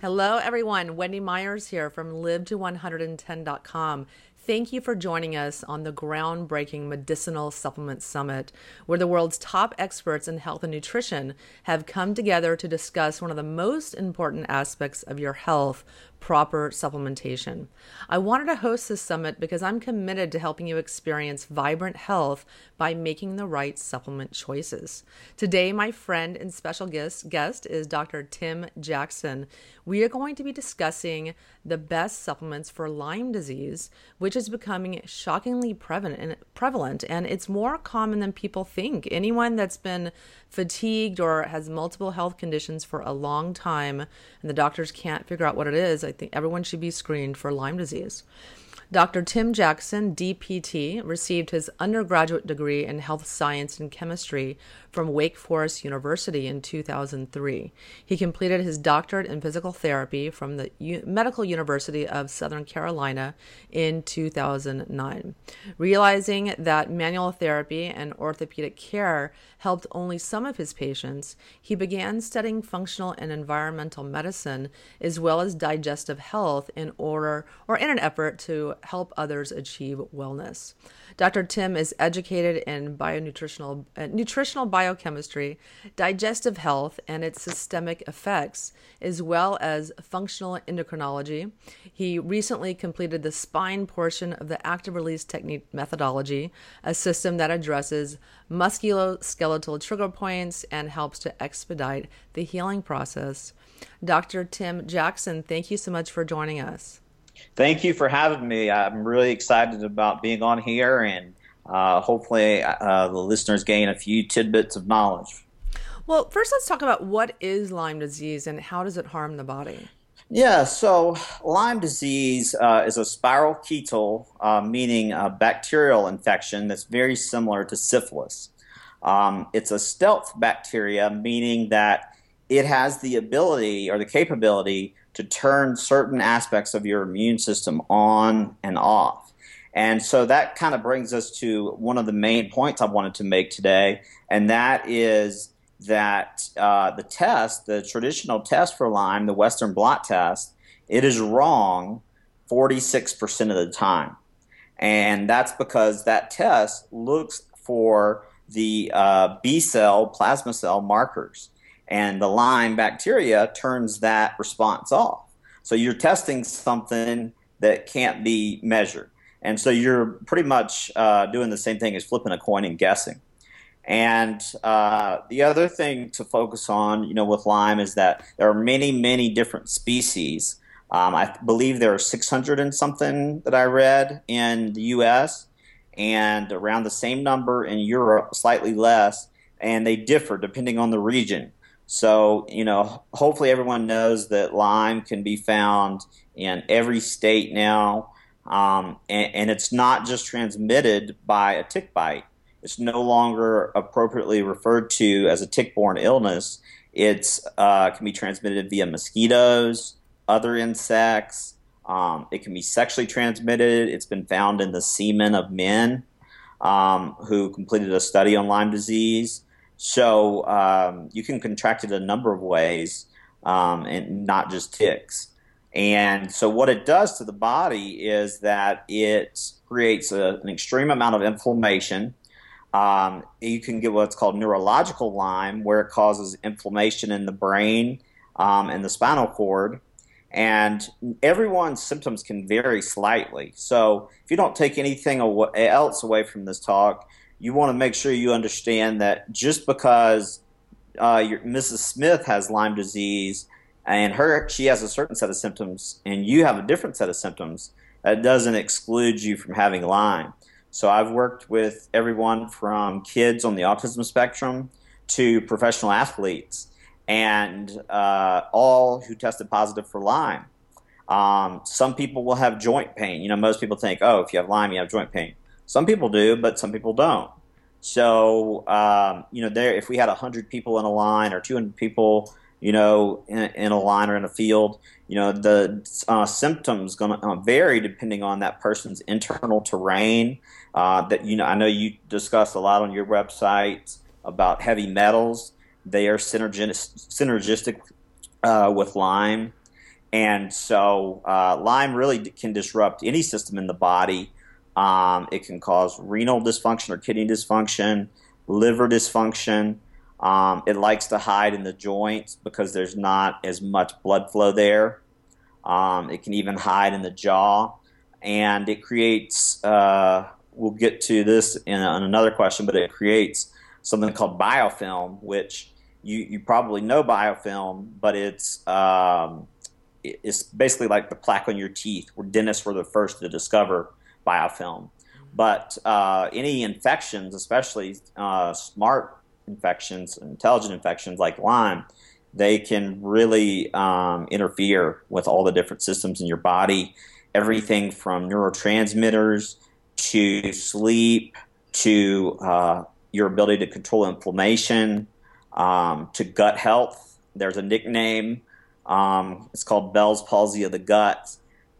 Hello, everyone. Wendy Myers here from live to110.com. Thank you for joining us on the groundbreaking Medicinal Supplement Summit, where the world's top experts in health and nutrition have come together to discuss one of the most important aspects of your health proper supplementation. I wanted to host this summit because I'm committed to helping you experience vibrant health by making the right supplement choices. Today, my friend and special guest, guest is Dr. Tim Jackson. We are going to be discussing the best supplements for Lyme disease, which is becoming shockingly prevalent, prevalent and it's more common than people think. Anyone that's been fatigued or has multiple health conditions for a long time and the doctors can't figure out what it is, I think everyone should be screened for Lyme disease. Dr. Tim Jackson, DPT, received his undergraduate degree in health science and chemistry from Wake Forest University in 2003. He completed his doctorate in physical therapy from the U- Medical University of Southern Carolina in 2009. Realizing that manual therapy and orthopedic care helped only some of his patients, he began studying functional and environmental medicine as well as digestive health in order or in an effort to help others achieve wellness. Dr. Tim is educated in bionutritional uh, nutritional biochemistry, digestive health and its systemic effects, as well as functional endocrinology. He recently completed the spine portion of the active release technique methodology, a system that addresses musculoskeletal trigger points and helps to expedite the healing process. Dr. Tim Jackson, thank you so much for joining us. Thank you for having me. I'm really excited about being on here, and uh, hopefully, uh, the listeners gain a few tidbits of knowledge. Well, first, let's talk about what is Lyme disease and how does it harm the body? Yeah, so Lyme disease uh, is a spirochetal, uh, meaning a bacterial infection that's very similar to syphilis. Um, it's a stealth bacteria, meaning that it has the ability or the capability to turn certain aspects of your immune system on and off. And so that kind of brings us to one of the main points I wanted to make today, and that is that uh, the test, the traditional test for Lyme, the Western blot test, it is wrong 46% of the time. And that's because that test looks for the uh, B cell, plasma cell markers. And the Lyme bacteria turns that response off. So you're testing something that can't be measured. And so you're pretty much uh, doing the same thing as flipping a coin and guessing. And uh, the other thing to focus on, you know, with Lyme is that there are many, many different species. Um, I believe there are 600 and something that I read in the U.S. and around the same number in Europe, slightly less, and they differ depending on the region. So, you know, hopefully everyone knows that Lyme can be found in every state now. Um, and, and, it's not just transmitted by a tick bite. It's no longer appropriately referred to as a tick-borne illness. It uh, can be transmitted via mosquitoes, other insects. Um, it can be sexually transmitted. It's been found in the semen of men um, who completed a study on Lyme disease. So um, you can contract it a number of ways, um, and not just ticks. And so what it does to the body is that it creates a, an extreme amount of inflammation. Um, you can get what's called neurological Lyme, where it causes inflammation in the brain um, and the spinal cord. And everyone's symptoms can vary slightly. So if you don't take anything else away from this talk, you want to make sure you understand that just because uh, your, Mrs. Smith has Lyme disease and her she has a certain set of symptoms and you have a different set of symptoms, that doesn't exclude you from having Lyme. So I've worked with everyone from kids on the autism spectrum to professional athletes, and uh, all who tested positive for Lyme. Um, some people will have joint pain. You know, most people think, oh, if you have Lyme, you have joint pain. Some people do, but some people don't. So, um, you know, there if we had 100 people in a line or 200 people, you know, in, in a line or in a field, you know, the uh, symptoms going to uh, vary depending on that person's internal terrain. Uh, that you know, I know you discuss a lot on your website about heavy metals. They are synergistic, synergistic uh, with Lyme, And so uh, Lyme really can disrupt any system in the body. Um, it can cause renal dysfunction or kidney dysfunction, liver dysfunction. Um, it likes to hide in the joints because there's not as much blood flow there. Um, it can even hide in the jaw. And it creates, uh, we'll get to this in, in another question, but it creates something called biofilm, which you, you probably know biofilm, but it's um, it's basically like the plaque on your teeth, where dentists were the first to discover biofilm. But uh, any infections, especially uh, smart infections, intelligent infections like Lyme, they can really um, interfere with all the different systems in your body. Everything from neurotransmitters to sleep to uh, your ability to control inflammation um, to gut health. There's a nickname. Um, it's called Bell's palsy of the gut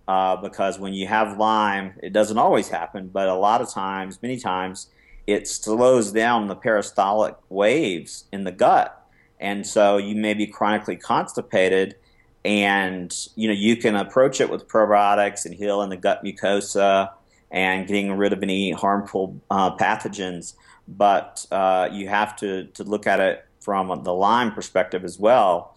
uh, because when you have Lyme, it doesn't always happen, but a lot of times, many times, it slows down the peristaltic waves in the gut. And so you may be chronically constipated and you know you can approach it with probiotics and healing the gut mucosa and getting rid of any harmful uh, pathogens but uh, you have to, to look at it from the Lyme perspective as well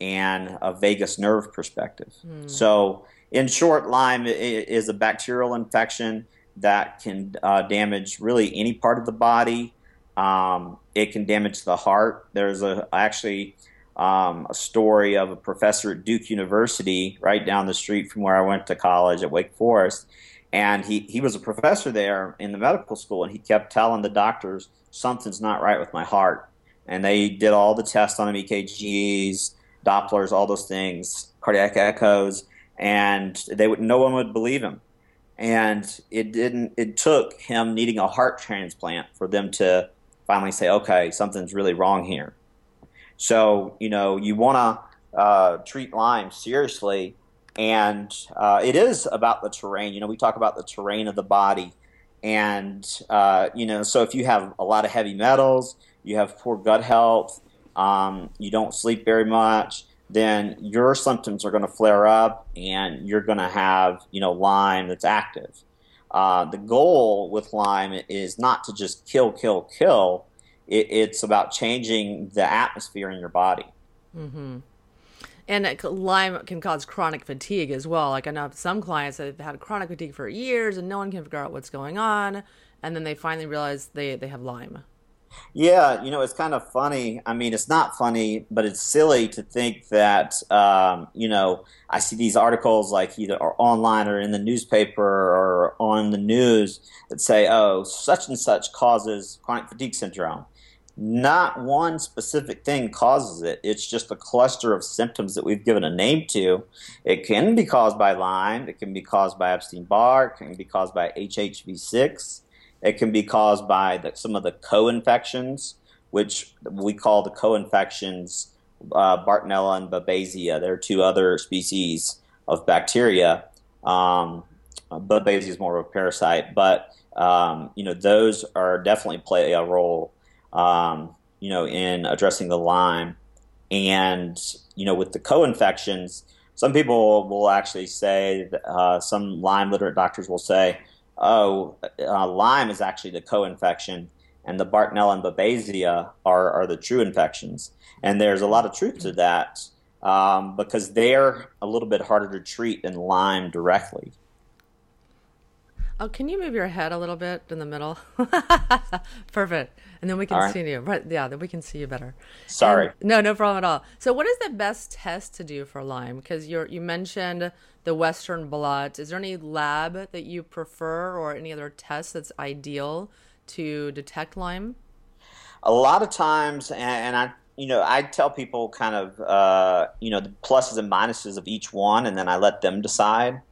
and a vagus nerve perspective. Mm. So, in short, Lyme is a bacterial infection that can uh, damage really any part of the body. Um, it can damage the heart. There's a actually um, a story of a professor at Duke University, right down the street from where I went to college at Wake Forest, and he, he was a professor there in the medical school, and he kept telling the doctors, something's not right with my heart. And they did all the tests on him, EKGs, Dopplers, all those things, cardiac echoes, and they would, no one would believe him. And it didn't. It took him needing a heart transplant for them to finally say, okay, something's really wrong here. So you know, you want to uh, treat Lyme seriously and uh, it is about the terrain. You know, we talk about the terrain of the body, and uh, you know, so if you have a lot of heavy metals, you have poor gut health, um, you don't sleep very much, then your symptoms are going to flare up, and you're going to have you know Lyme that's active. Uh, the goal with Lyme is not to just kill, kill, kill. It, it's about changing the atmosphere in your body. Mm-hmm. And Lyme can cause chronic fatigue as well. Like I know some clients that have had chronic fatigue for years and no one can figure out what's going on. And then they finally realize they, they have Lyme. Yeah, you know, it's kind of funny. I mean, it's not funny, but it's silly to think that, um, you know, I see these articles like either are online or in the newspaper or on the news that say, oh, such and such causes chronic fatigue syndrome not one specific thing causes it. It's just a cluster of symptoms that we've given a name to. It can be caused by Lyme. It can be caused by Epstein Barr. It can be caused by HHV6. It can be caused by the, some of the co-infections, which we call the co-infections uh, Bartonella and Babesia. There are two other species of bacteria. Um, Babesia is more of a parasite, but um, you know those are definitely play a role um, you know, in addressing the Lyme. And, you know, with the co-infections, some people will actually say, that, uh, some Lyme literate doctors will say, oh, uh, Lyme is actually the co-infection and the Bartonella and Babesia are, are the true infections. And there's a lot of truth to that um, because they're a little bit harder to treat than Lyme directly. Oh, can you move your head a little bit in the middle? Perfect and then we can right. see you. Right? Yeah, then we can see you better. Sorry. And, no, no problem at all. So, what is the best test to do for Lyme? Because you you mentioned the Western blot. Is there any lab that you prefer, or any other test that's ideal to detect Lyme? A lot of times, and I you know, I tell people kind of, uh, you know, the pluses and minuses of each one, and then I let them decide.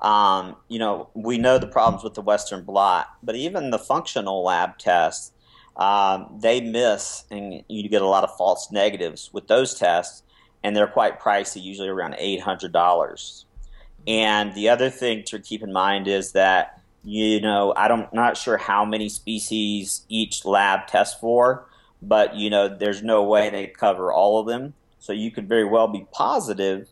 Um, you know, we know the problems with the Western blot, but even the functional lab tests, um, they miss, and you get a lot of false negatives with those tests, and they're quite pricey, usually around $800. And the other thing to keep in mind is that, you know, I don't, not sure how many species each lab tests for, but, you know, there's no way they cover all of them. So you could very well be positive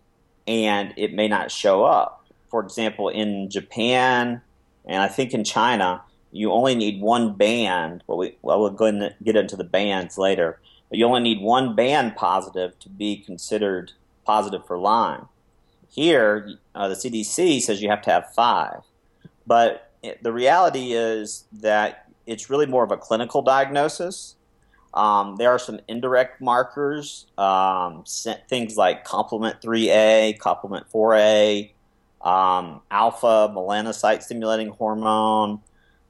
and it may not show up. For example, in Japan and I think in China, you only need one band. Well, we, well we'll go and get into the bands later. But you only need one band positive to be considered positive for Lyme. Here, uh, the CDC says you have to have five. But it, the reality is that it's really more of a clinical diagnosis. Um, there are some indirect markers, um, things like complement 3A, complement 4A, um, alpha melanocyte stimulating hormone,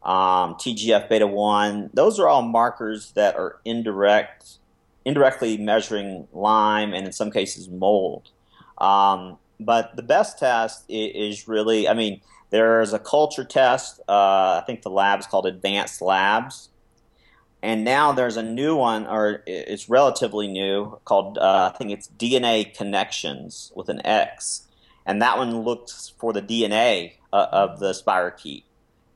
um, TGF beta 1. Those are all markers that are indirect, indirectly measuring Lyme and in some cases mold. Um, but the best test is really, I mean, there's a culture test. Uh, I think the lab's called Advanced Labs. And now there's a new one, or it's relatively new, called, uh, I think it's DNA Connexions with an X. And that one looks for the DNA uh, of the spirochete.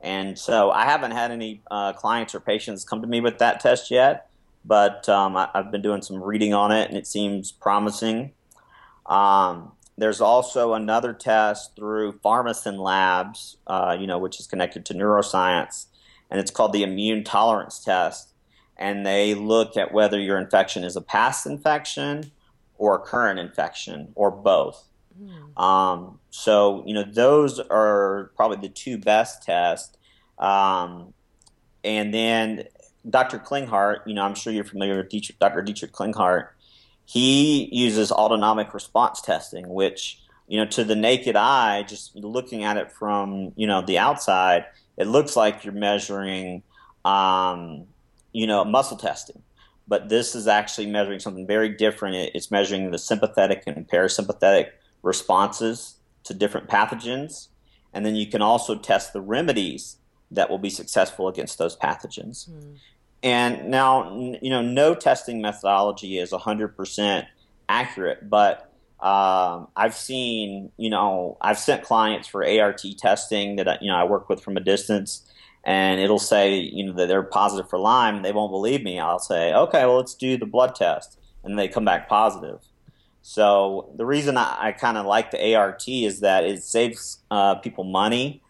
And so I haven't had any uh, clients or patients come to me with that test yet, but um, I, have been doing some reading on it and it seems promising. Um, there's also another test through Pharmasan Labs, uh, you know, which is connected to neuroscience, and it's called the immune tolerance test. And they look at whether your infection is a past infection or a current infection or both. Mm. Um, so, you know, those are probably the two best tests. Um, and then Dr. Klinghardt, you know, I'm sure you're familiar with Dietrich, Dr. Dietrich Klinghardt. He uses autonomic response testing, which, you know, to the naked eye, just looking at it from, you know, the outside, it looks like you're measuring, um, you know, muscle testing. But this is actually measuring something very different. It's measuring the sympathetic and parasympathetic responses to different pathogens. And then you can also test the remedies that will be successful against those pathogens. Mm. And now, you know, no testing methodology is 100% accurate, but um, I've seen, you know, I've sent clients for ART testing that, you know, I work with from a distance, and it'll say, you know, that they're positive for Lyme. They won't believe me. I'll say, okay, well, let's do the blood test. And they come back positive. So the reason I, I kind of like the ART is that it saves uh, people money,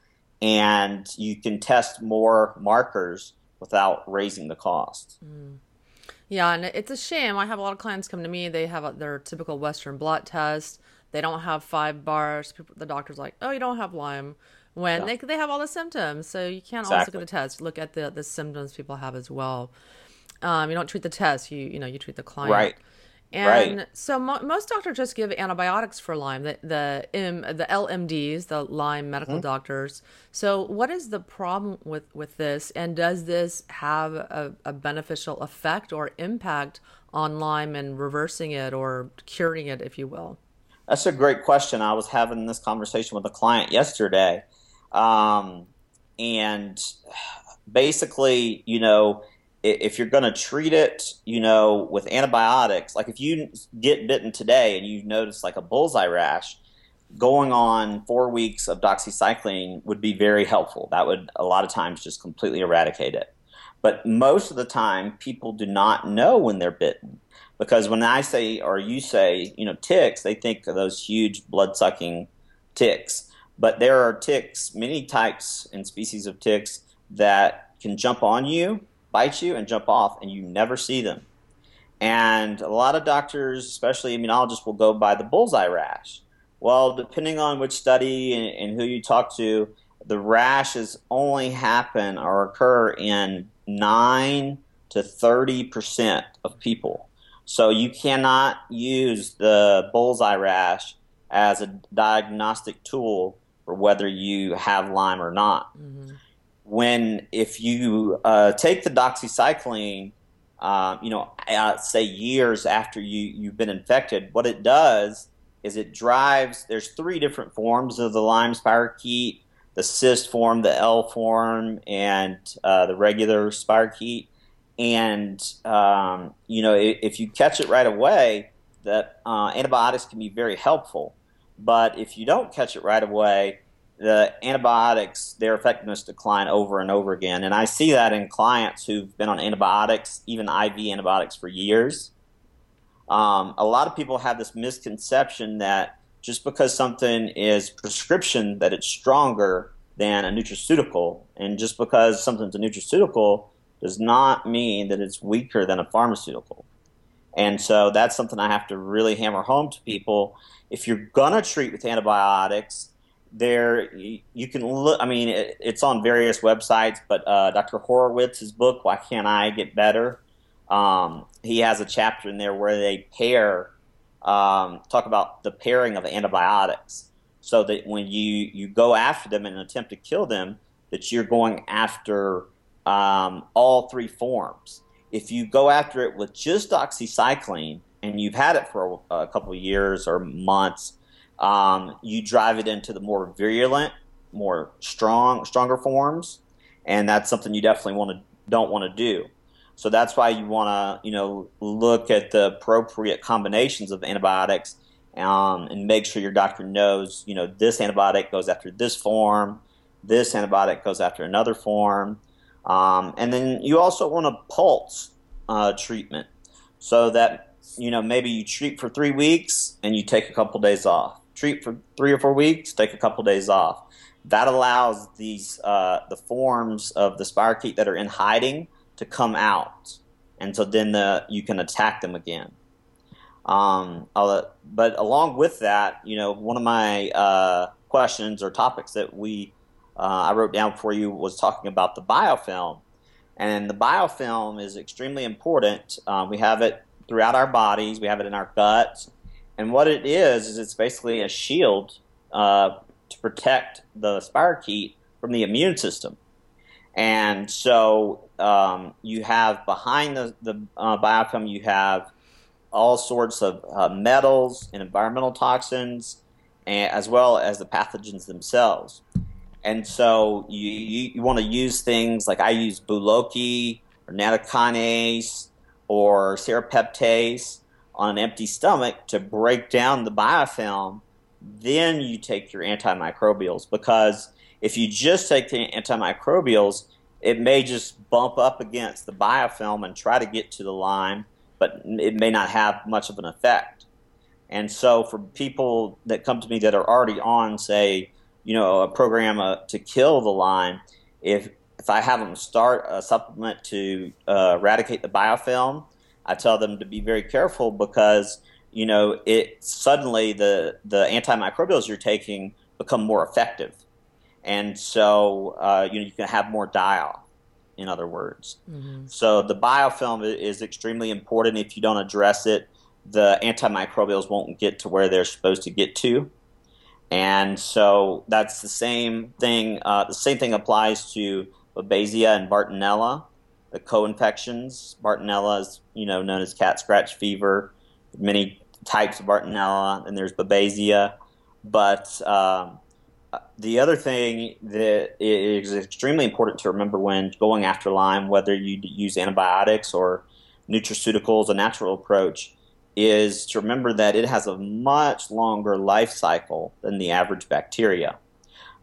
and you can test more markers without raising the cost. Mm. Yeah, and it's a shame. I have a lot of clients come to me. They have their typical Western blot test. They don't have five bars. The doctor's like, "Oh, you don't have Lyme." When yeah. they they have all the symptoms, so you can't exactly. always look at the test. Look at the the symptoms people have as well. Um, you don't treat the test. You you know you treat the client. Right. And right. so mo- most doctors just give antibiotics for Lyme, the the, M, the LMDs, the Lyme medical mm-hmm. doctors. So what is the problem with, with this? And does this have a, a beneficial effect or impact on Lyme and reversing it or curing it, if you will? That's a great question. I was having this conversation with a client yesterday. Um, and basically, you know, if you're going to treat it, you know, with antibiotics, like if you get bitten today and you notice like a bullseye rash, going on four weeks of doxycycline would be very helpful. That would a lot of times just completely eradicate it. But most of the time, people do not know when they're bitten because when I say or you say, you know, ticks, they think of those huge blood sucking ticks. But there are ticks, many types and species of ticks that can jump on you bite you and jump off, and you never see them. And a lot of doctors, especially immunologists, will go by the bullseye rash. Well, depending on which study and, and who you talk to, the rashes only happen or occur in 9 to 30% of people. So you cannot use the bullseye rash as a diagnostic tool for whether you have Lyme or not. Mm-hmm when if you uh, take the doxycycline, uh, you know, uh, say years after you you've been infected, what it does is it drives. There's three different forms of the Lyme spirochete: the cyst form, the L form, and uh, the regular spirochete. And um, you know, if, you catch it right away, that uh, antibiotics can be very helpful. But if you don't catch it right away, the antibiotics, their effectiveness decline over and over again. And I see that in clients who've been on antibiotics, even IV antibiotics, for years. Um, a lot of people have this misconception that just because something is prescription that it's stronger than a nutraceutical, and just because something's a nutraceutical does not mean that it's weaker than a pharmaceutical. And so that's something I have to really hammer home to people. If you're gonna treat with antibiotics, there you can look. I mean, it, it's on various websites, but uh, Dr. Horowitz's book, "Why Can't I Get Better," um, he has a chapter in there where they pair, um, talk about the pairing of antibiotics, so that when you you go after them in an attempt to kill them, that you're going after um, all three forms. If you go after it with just doxycycline and you've had it for a, a couple of years or months, um, you drive it into the more virulent, more strong, stronger forms, and that's something you definitely want to don't want to do. So that's why you want to, you know, look at the appropriate combinations of antibiotics um, and make sure your doctor knows, you know, this antibiotic goes after this form, this antibiotic goes after another form, um, and then you also want a pulse uh, treatment so that, you know, maybe you treat for three weeks and you take a couple days off. Treat for three or four weeks, take a couple days off. That allows these uh, the forms of the spirochete that are in hiding to come out, and so then the, you can attack them again. Um, but along with that, you know, one of my uh, questions or topics that we uh, I wrote down for you was talking about the biofilm. And the biofilm is extremely important. Um, we have it throughout our bodies, we have it in our guts. And what it is, is it's basically a shield uh, to protect the spirochete from the immune system. And so um, you have behind the, the uh, biofilm, you have all sorts of uh, metals and environmental toxins, and, as well as the pathogens themselves. And so you, you, you want to use things like I use Boluoke or nattokinase or serrapeptase on an empty stomach to break down the biofilm. Then you take your antimicrobials because if you just take the antimicrobials, it may just bump up against the biofilm and try to get to the Lyme, but it may not have much of an effect. And so for people that come to me that are already on, say, you know, a program uh, to kill the Lyme, if if I have them start a supplement to uh, eradicate the biofilm, I tell them to be very careful because you know it suddenly the the antimicrobials you're taking become more effective, and so uh, you know you can have more off. In other words, mm-hmm. so the biofilm is extremely important. If you don't address it, the antimicrobials won't get to where they're supposed to get to. And so that's the same thing. Uh, the same thing applies to Babesia and Bartonella, the co-infections. Bartonella is, you know, known as cat scratch fever. Many types of Bartonella, and there's Babesia. But um, the other thing that is extremely important to remember when going after Lyme, whether you use antibiotics or nutraceuticals, a natural approach, is to remember that it has a much longer life cycle than the average bacteria.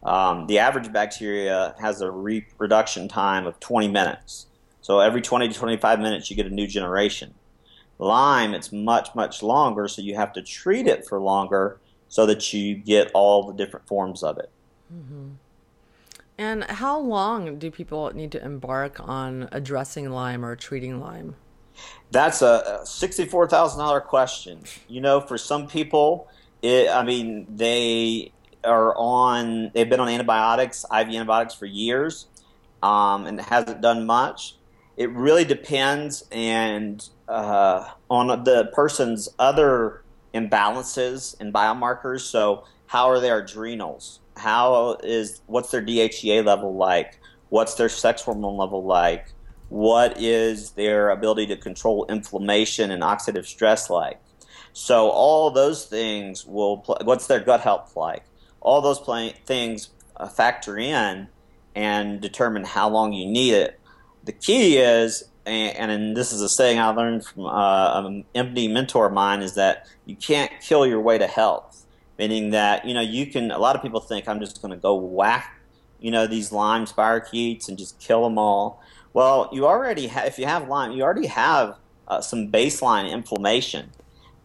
Um, the average bacteria has a reproduction time of 20 minutes. So every 20 to 25 minutes, you get a new generation. Lyme, it's much, much longer, so you have to treat it for longer so that you get all the different forms of it. Mm-hmm. And how long do people need to embark on addressing Lyme or treating Lyme? That's a sixty-four thousand dollar question. You know, for some people, it, I mean, they are on. They've been on antibiotics, IV antibiotics for years, um, and it hasn't done much. It really depends and uh, on the person's other imbalances and biomarkers. So, how are their adrenals? How is what's their DHEA level like? What's their sex hormone level like? what is their ability to control inflammation and oxidative stress like. So all those things will. Play, what's their gut health like? All those things uh, factor in and determine how long you need it. The key is, and, and this is a saying I learned from uh, an MD mentor of mine, is that you can't kill your way to health. Meaning that you know you can. A lot of people think I'm just going to go whack, you know, these Lyme spirochetes and just kill them all. Well, you already have, if you have Lyme, you already have uh, some baseline inflammation.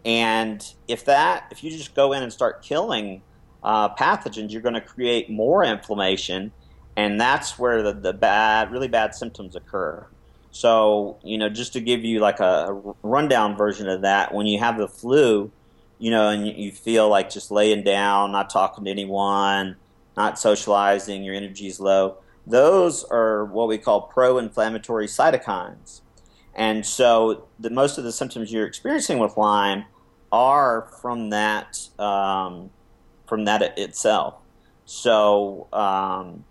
And if that, if you just go in and start killing uh, pathogens, you're going to create more inflammation, and that's where the, the bad, really bad symptoms occur. So, you know, just to give you like a rundown version of that, when you have the flu, you know, and you feel like just laying down, not talking to anyone, not socializing, your energy is low, those are what we call pro inflammatory cytokines. And so, the, most of the symptoms you're experiencing with Lyme are from that um, from that itself. So, um,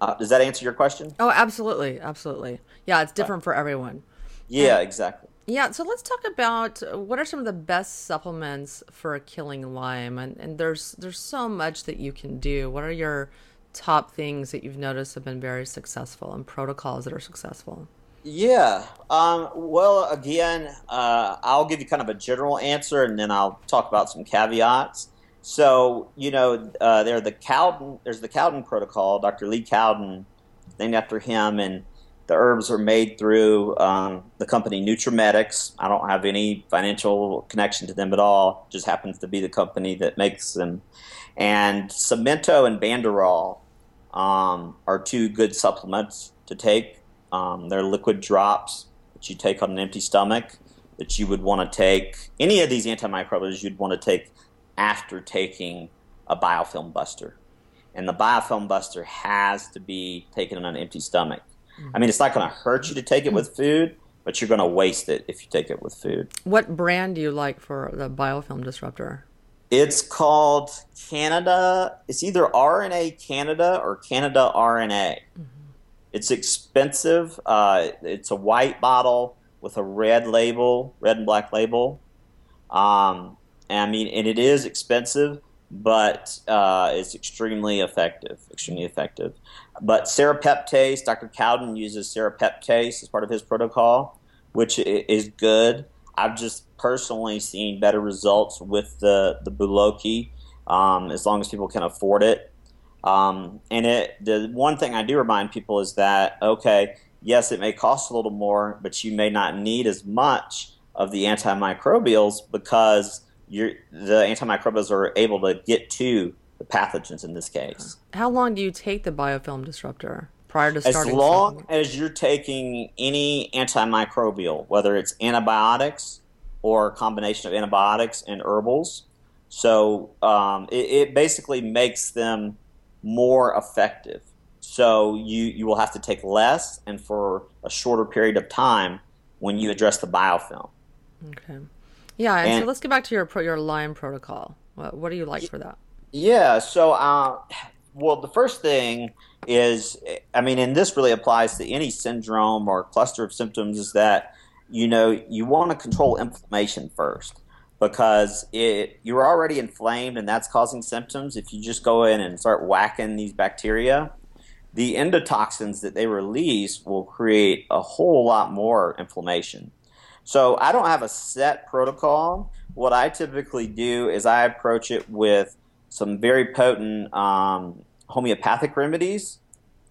uh, does that answer your question? Oh, absolutely, absolutely. Yeah, it's different for everyone. Yeah, and, exactly. Yeah, so let's talk about what are some of the best supplements for killing Lyme, and, and there's there's so much that you can do. What are your top things that you've noticed have been very successful and protocols that are successful? Yeah. Um, well, again, uh, I'll give you kind of a general answer, and then I'll talk about some caveats. So, you know, uh, there the Cowden. There's the Cowden protocol. Dr. Lee Cowden, named after him, and the herbs are made through um, the company NutraMedix. I don't have any financial connection to them at all. It just happens to be the company that makes them. And Samento and Banderol um, are two good supplements to take. Um, they're liquid drops that you take on an empty stomach that you would want to take. Any of these antimicrobials you'd want to take after taking a biofilm buster. And the biofilm buster has to be taken on an empty stomach. I mean, it's not going to hurt you to take it with food, but you're going to waste it if you take it with food. What brand do you like for the biofilm disruptor? It's called Canada. It's either RNA Canada or Canada RNA. Mm-hmm. It's expensive. Uh, it's a white bottle with a red label, red and black label. Um, I mean, and it is expensive, but uh, it's extremely effective. Extremely effective. But serrapeptase, Dr. Cowden uses serrapeptase as part of his protocol, which is good. I've just personally seen better results with the the Boluoke, um, as long as people can afford it. Um, and it the one thing I do remind people is that okay, yes, it may cost a little more, but you may not need as much of the antimicrobials because the antimicrobials are able to get to the pathogens in this case. How long do you take the biofilm disruptor prior to starting? As long as you're taking any antimicrobial, whether it's antibiotics or a combination of antibiotics and herbals. So um, it, it basically makes them more effective. So you, you will have to take less and for a shorter period of time when you address the biofilm. Okay. Yeah, and, so let's get back to your your Lyme protocol. What, what do you like for that? Yeah, so uh, well, the first thing is, I mean, and this really applies to any syndrome or cluster of symptoms, is that you know you want to control inflammation first because it, you're already inflamed and that's causing symptoms. If you just go in and start whacking these bacteria, the endotoxins that they release will create a whole lot more inflammation. So I don't have a set protocol. What I typically do is I approach it with some very potent um, homeopathic remedies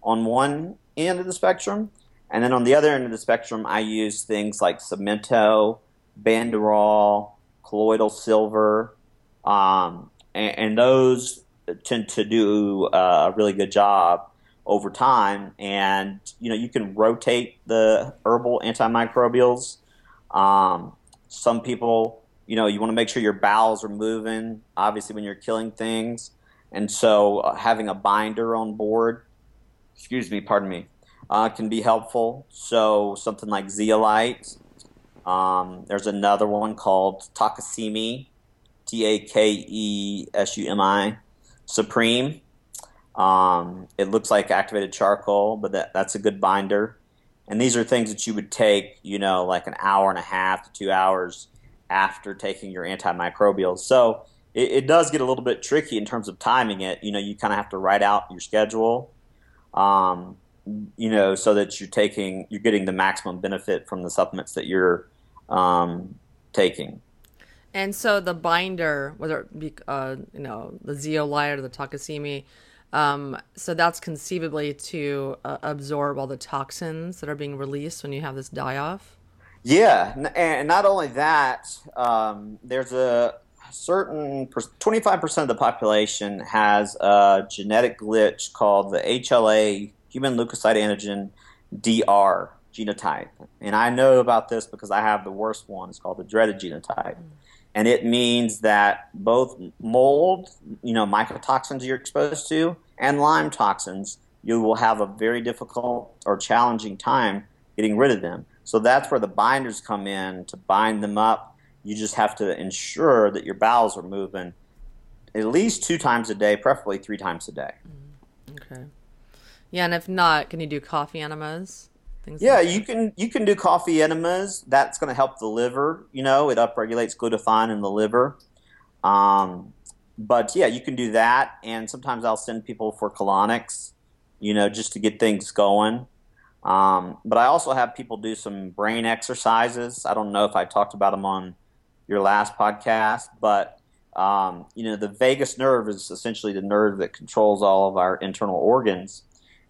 on one end of the spectrum. And then on the other end of the spectrum, I use things like samento, banderol, colloidal silver, um, and, and, those tend to do uh, a really good job over time. And you know, you can rotate the herbal antimicrobials um, some people, you know, you want to make sure your bowels are moving, obviously, when you're killing things. And so uh, having a binder on board, excuse me, pardon me, uh, can be helpful. So something like zeolite. Um, there's another one called Takesumi, T A K E S U M I, Supreme. Um, it looks like activated charcoal, but that, that's a good binder. And these are things that you would take, you know, like an hour and a half to two hours after taking your antimicrobials. So it, it does get a little bit tricky in terms of timing it. You know, you kind of have to write out your schedule, um, you know, so that you're taking, you're getting the maximum benefit from the supplements that you're um, taking. And so the binder, whether it be, uh, you know, the zeolite or the Takesumi, um, so that's conceivably to uh, absorb all the toxins that are being released when you have this die off. Yeah, and not only that, um, there's a certain 25% of the population has a genetic glitch called the HLA, human leukocyte antigen DR genotype. And I know about this because I have the worst one. It's called the dreaded genotype. Mm. And it means that both mold, you know, mycotoxins you're exposed to, and Lyme toxins, you will have a very difficult or challenging time getting rid of them. So that's where the binders come in to bind them up. You just have to ensure that your bowels are moving at least two times a day, preferably three times a day. Mm, okay. Yeah, and if not, can you do coffee enemas? Things yeah, like you can you can do coffee enemas. That's going to help the liver. You know, it upregulates glutathione in the liver. Um, but yeah, you can do that. And sometimes I'll send people for colonics. You know, just to get things going. Um, but I also have people do some brain exercises. I don't know if I talked about them on your last podcast, but um, you know, the vagus nerve is essentially the nerve that controls all of our internal organs,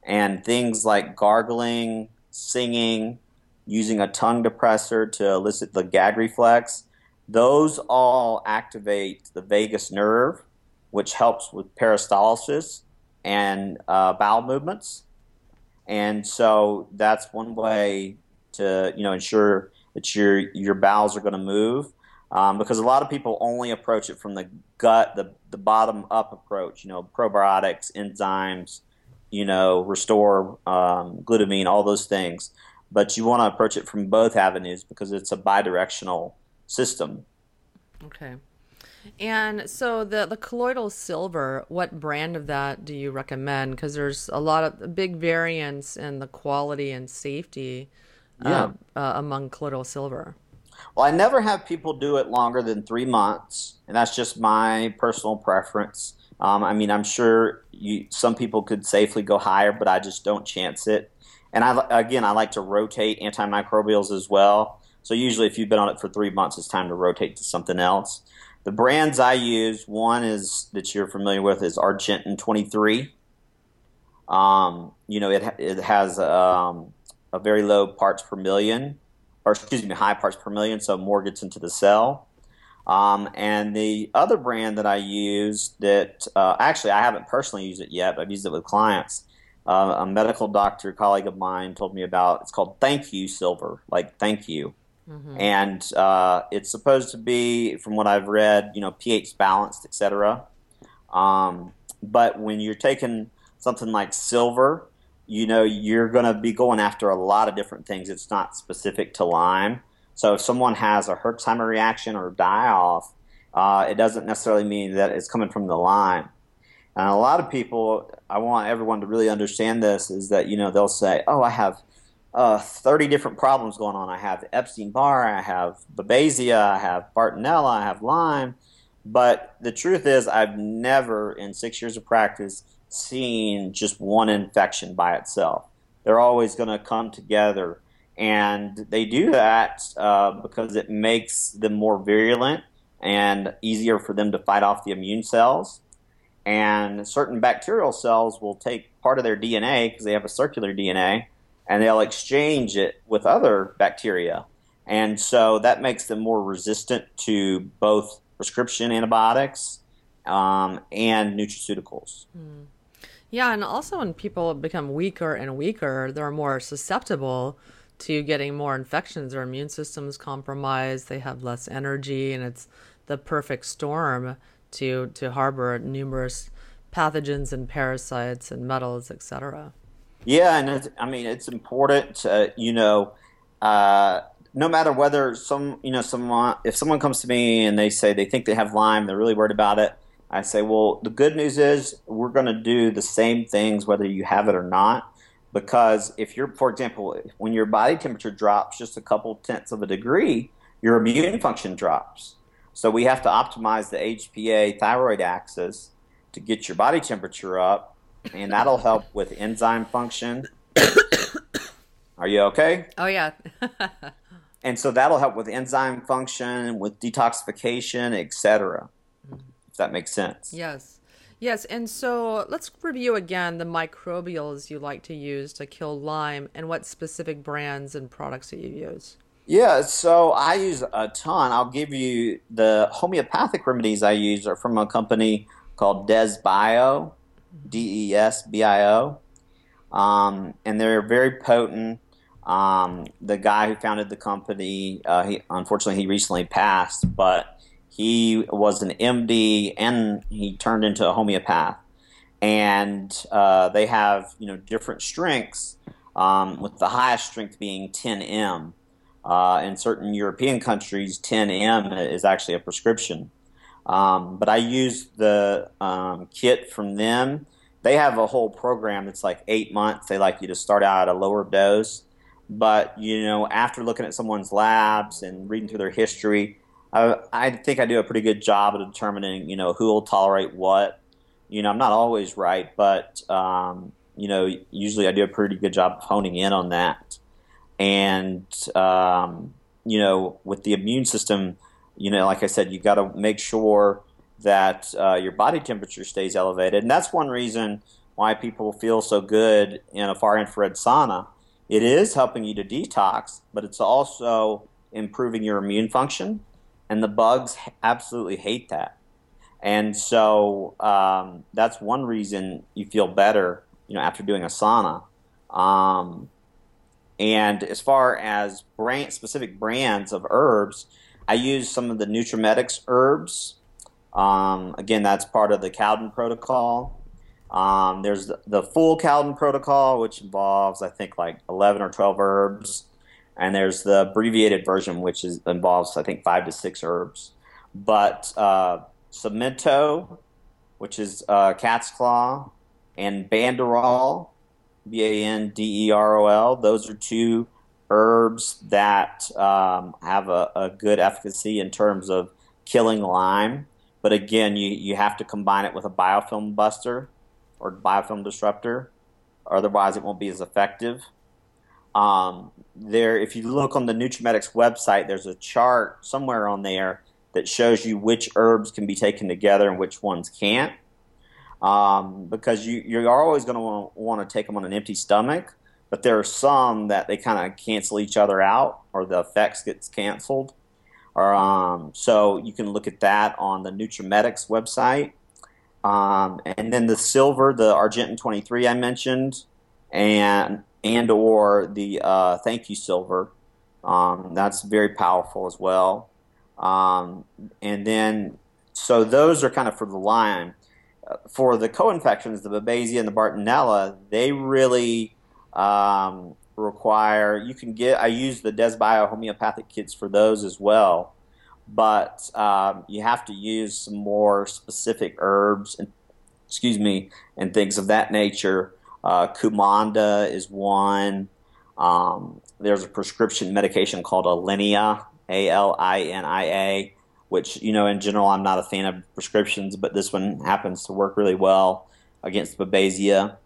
and things like gargling, singing, using a tongue depressor to elicit the gag reflex, those all activate the vagus nerve, which helps with peristalsis and uh, bowel movements. And so that's one way to you know ensure that your your bowels are going to move. Um, because a lot of people only approach it from the gut, the, the bottom up approach, you know, probiotics, enzymes, you know, restore um, glutamine, all those things. But you want to approach it from both avenues because it's a bidirectional system. Okay. And so the the colloidal silver, what brand of that do you recommend? Because there's a lot of big variance in the quality and safety yeah. uh, uh, among colloidal silver. Well, I never have people do it longer than three months, and that's just my personal preference. Um, I mean, I'm sure you, some people could safely go higher, but I just don't chance it. And I, again, I like to rotate antimicrobials as well. So usually, if you've been on it for three months, it's time to rotate to something else. The brands I use, one is that you're familiar with is Argentyn 23. Um, you know, it it has um, a very low parts per million, or excuse me, high parts per million, so more gets into the cell. Um, and the other brand that I use that uh, actually I haven't personally used it yet, but I've used it with clients. Uh, a medical doctor colleague of mine told me about. It's called Thank You Silver, like thank you. Mm-hmm. And uh, it's supposed to be, from what I've read, you know, pH balanced, etc. Um, but when you're taking something like silver, you know, you're going to be going after a lot of different things. It's not specific to Lyme. So if someone has a Herxheimer reaction or die off, uh, it doesn't necessarily mean that it's coming from the Lyme. And a lot of people, I want everyone to really understand this, is that, you know, they'll say, oh, I have uh, 30 different problems going on. I have Epstein Barr, I have Babesia, I have Bartonella, I have Lyme. But the truth is, I've never, in six years of practice, seen just one infection by itself. They're always going to come together. And they do that uh, because it makes them more virulent and easier for them to fight off the immune cells. And certain bacterial cells will take part of their DNA because they have a circular DNA and they'll exchange it with other bacteria. And so that makes them more resistant to both prescription antibiotics um, and nutraceuticals. Mm. Yeah, and also when people become weaker and weaker, they're more susceptible to getting more infections. Their immune system's compromised, they have less energy, and it's the perfect storm to to harbor numerous pathogens and parasites and metals, etc. Yeah, and I mean it's important, to, you know, uh, no matter whether some, you know, someone if someone comes to me and they say they think they have Lyme, they're really worried about it. I say, well, the good news is we're going to do the same things whether you have it or not. Because if you're, for example, when your body temperature drops just a couple tenths of a degree, your immune function drops. So we have to optimize the HPA thyroid axis to get your body temperature up and that'll help with enzyme function. Are you okay? Oh yeah. and so that'll help with enzyme function, with detoxification, etc. If that makes sense. Yes. Yes, and so let's review again the microbials you like to use to kill Lyme and what specific brands and products that you use. Yeah, so I use a ton. I'll give you the homeopathic remedies I use are from a company called DesBio, D E S B I O, um, and they're very potent. Um, the guy who founded the company, uh, he unfortunately he recently passed, but he was an MD and he turned into a homeopath. And uh, they have you know different strengths, um, with the highest strength being 10M. Uh, in certain European countries, 10M is actually a prescription. Um, but I use the um, kit from them. They have a whole program that's like eight months. They like you to start out at a lower dose. But, you know, after looking at someone's labs and reading through their history, I, I think I do a pretty good job of determining, you know, who will tolerate what. You know, I'm not always right, but, um, you know, usually I do a pretty good job of honing in on that. And um, you know with the immune system you know like i said you got to make sure that uh, your body temperature stays elevated. And that's one reason why people feel so good in a far infrared sauna. It is helping you to detox but it's also improving your immune function and the bugs absolutely hate that and so um, that's one reason you feel better you know after doing a sauna um, and as far as brand specific brands of herbs, I use some of the Nutramedix herbs. Um, again, that's part of the Cowden protocol. Um, there's the, the, full Cowden protocol, which involves, I think, like 11 or 12 herbs. And there's the abbreviated version, which is, involves, I think, five to six herbs. But uh, Samento, which is uh, cat's claw, and Banderol, B A N D E R O L. Those are two herbs that um, have a, a, good efficacy in terms of killing Lyme. But again, you, you have to combine it with a biofilm buster or biofilm disruptor, otherwise it won't be as effective. Um, there, if you look on the Nutramedix website, there's a chart somewhere on there that shows you which herbs can be taken together and which ones can't um, because you you're always going to want to take them on an empty stomach. But there are some that they kind of cancel each other out, or the effects gets canceled. Or um, so you can look at that on the Nutramedix website. Um, and then the silver, the Argentyn 23 I mentioned, and and or the uh, Thank You Silver. Um, that's very powerful as well. Um, and then, so those are kind of for the Lyme for the co-infections, the Babesia and the Bartonella, they really um, require. You can get. I use the DesBio homeopathic kits for those as well, but um, you have to use some more specific herbs and excuse me and things of that nature. Uh, Cumanda is one. Um, there's a prescription medication called Alinia, A L I N I A which you know in general I'm not a fan of prescriptions, but this one happens to work really well against Babesia.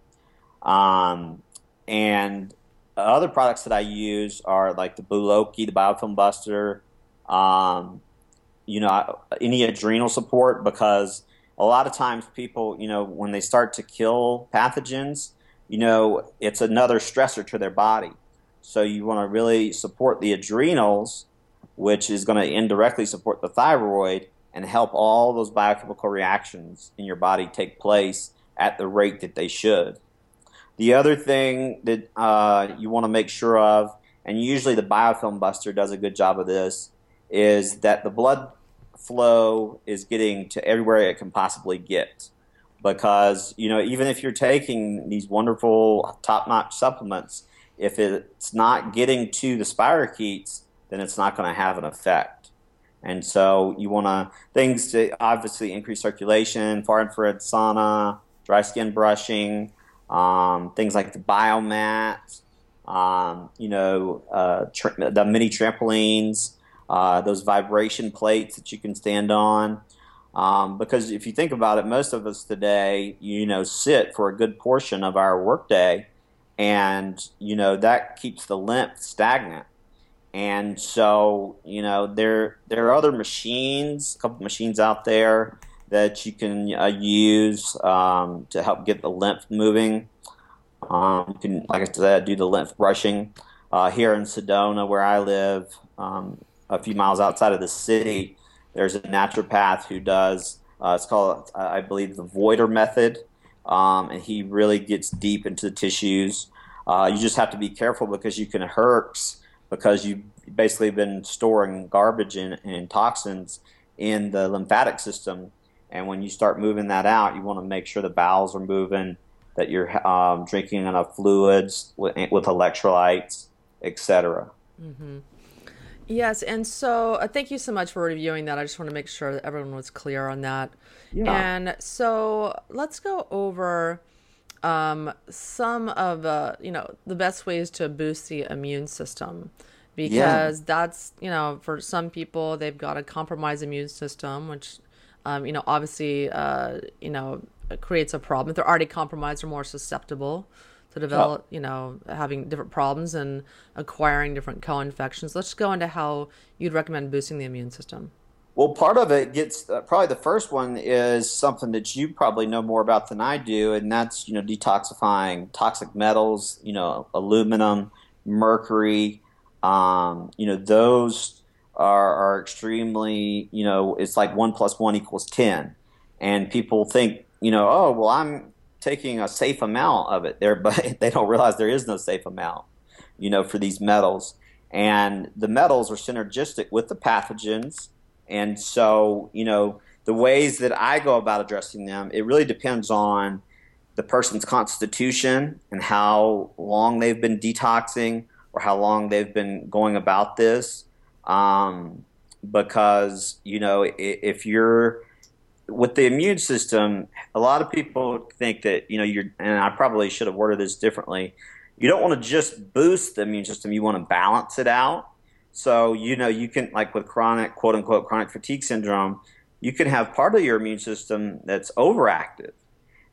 Um, and other products that I use are like the Boluoke, the Biofilm Buster, um, you know, any adrenal support because a lot of times people, you know, when they start to kill pathogens, you know, it's another stressor to their body. So you want to really support the adrenals which is going to indirectly support the thyroid and help all those biochemical reactions in your body take place at the rate that they should. The other thing that uh, you want to make sure of, and usually the biofilm buster does a good job of this, is that the blood flow is getting to everywhere it can possibly get. Because, you know, even if you're taking these wonderful top notch supplements, if it's not getting to the spirochetes, then it's not going to have an effect. And so you want to things to obviously increase circulation, far infrared sauna, dry skin brushing, um, things like the biomat, um, you know, uh, the mini trampolines, uh, those vibration plates that you can stand on. Um, because if you think about it, most of us today, you know, sit for a good portion of our workday, and you know that keeps the lymph stagnant. And so, you know, there there are other machines, a couple machines out there that you can uh, use um, to help get the lymph moving. Um, you can, like I said, do the lymph brushing. Uh, here in Sedona, where I live, um, a few miles outside of the city. There's a naturopath who does. Uh, it's called, I believe, the Vodder method, um, and he really gets deep into the tissues. Uh, you just have to be careful because you can hurt because you've basically been storing garbage and, and toxins in the lymphatic system. And when you start moving that out, you want to make sure the bowels are moving, that you're um, drinking enough fluids with, with electrolytes, etc. Mm-hmm. Yes, and so uh, thank you so much for reviewing that. I just want to make sure that everyone was clear on that. Yeah. And so let's go over um, some of the you know the best ways to boost the immune system because yeah. that's you know for some people they've got a compromised immune system which um, you know obviously uh, you know creates a problem if they're already compromised or more susceptible to develop you know having different problems and acquiring different co-infections let's go into how you'd recommend boosting the immune system well part of it gets uh, probably the first one is something that you probably know more about than i do and that's you know detoxifying toxic metals you know aluminum mercury um, you know, those are, are extremely, you know, it's like one plus one equals 10. And people think, you know, oh, well, I'm taking a safe amount of it there, but they don't realize there is no safe amount, you know, for these metals. And the metals are synergistic with the pathogens. And so, you know, the ways that I go about addressing them, it really depends on the person's constitution and how long they've been detoxing, or how long they've been going about this. Um, because, you know, if you're with the immune system, a lot of people think that, you know, you're, and I probably should have worded this differently. You don't want to just boost the immune system, you want to balance it out. So, you know, you can, like with chronic, quote unquote, chronic fatigue syndrome, you can have part of your immune system that's overactive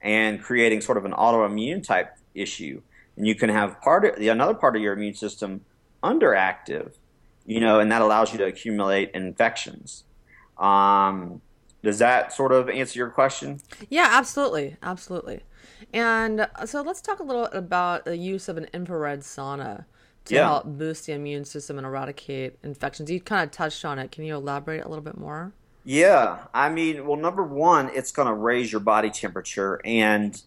and creating sort of an autoimmune type issue and you can have part of the another part of your immune system underactive, you know, and that allows you to accumulate infections. Um, does that sort of answer your question? Yeah, absolutely, absolutely. And uh, so let's talk a little about the use of an infrared sauna to yeah. help boost the immune system and eradicate infections. You kind of touched on it. Can you elaborate a little bit more? Yeah, I mean, well, number one, it's going to raise your body temperature, and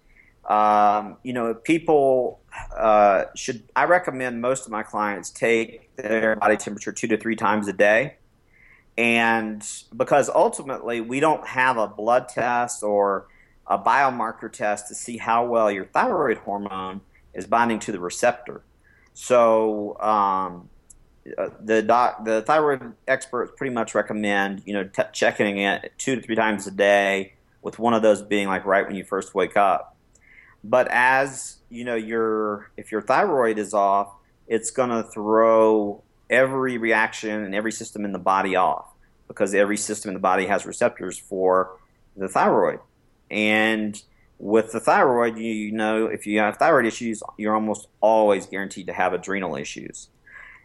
um, you know, people uh, should. I recommend most of my clients take their body temperature two to three times a day, and because ultimately we don't have a blood test or a biomarker test to see how well your thyroid hormone is binding to the receptor. So um, uh, the doc, the thyroid experts pretty much recommend you know t- checking it two to three times a day, with one of those being like right when you first wake up. But as you know, your if your thyroid is off, it's going to throw every reaction and every system in the body off because every system in the body has receptors for the thyroid. And with the thyroid, you, know, if you have thyroid issues, you're almost always guaranteed to have adrenal issues.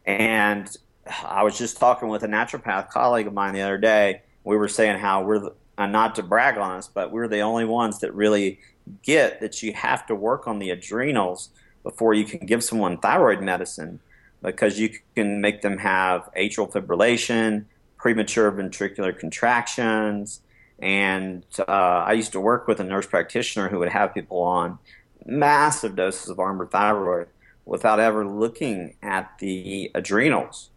And I was just talking with a naturopath colleague of mine the other day. We were saying how we're, the, not to brag on us, but we're the only ones that really get that you have to work on the adrenals before you can give someone thyroid medicine because you can make them have atrial fibrillation, premature ventricular contractions. And uh, I used to work with a nurse practitioner who would have people on massive doses of Armour thyroid without ever looking at the adrenals.